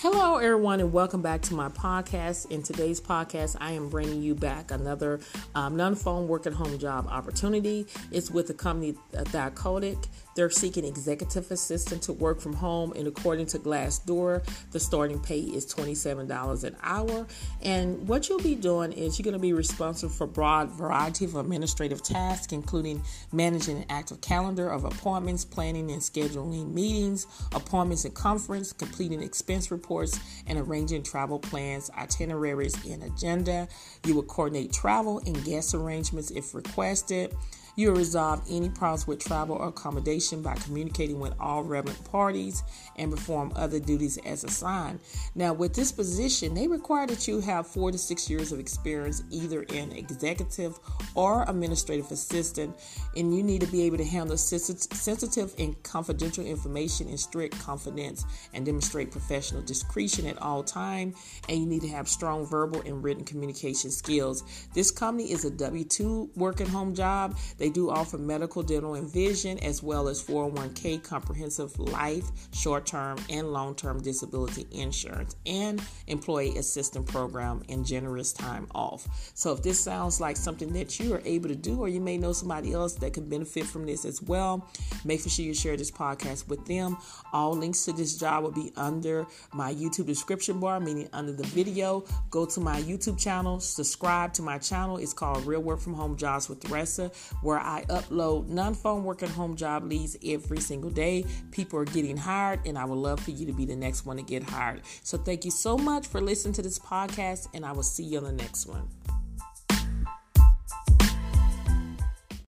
Hello, everyone, and welcome back to my podcast. In today's podcast, I am bringing you back another um, non phone work at home job opportunity. It's with the company Diacodic. They're seeking executive assistant to work from home, and according to Glassdoor, the starting pay is $27 an hour. And what you'll be doing is you're going to be responsible for a broad variety of administrative tasks, including managing an active calendar of appointments, planning and scheduling meetings, appointments and conference, completing expense reports, and arranging travel plans, itineraries, and agenda. You will coordinate travel and guest arrangements if requested. You will resolve any problems with travel or accommodation by communicating with all relevant parties and perform other duties as assigned. Now, with this position, they require that you have four to six years of experience either in executive or administrative assistant, and you need to be able to handle sensitive and confidential information in strict confidence and demonstrate professional discretion at all time. And you need to have strong verbal and written communication skills. This company is a W 2 work at home job. They they do offer medical, dental, and vision, as well as 401k, comprehensive life, short term, and long term disability insurance, and employee assistance program and generous time off. So, if this sounds like something that you are able to do, or you may know somebody else that can benefit from this as well, make sure you share this podcast with them. All links to this job will be under my YouTube description bar, meaning under the video. Go to my YouTube channel, subscribe to my channel. It's called Real Work From Home Jobs with Theresa, where where I upload non phone work and home job leads every single day. People are getting hired, and I would love for you to be the next one to get hired. So, thank you so much for listening to this podcast, and I will see you on the next one.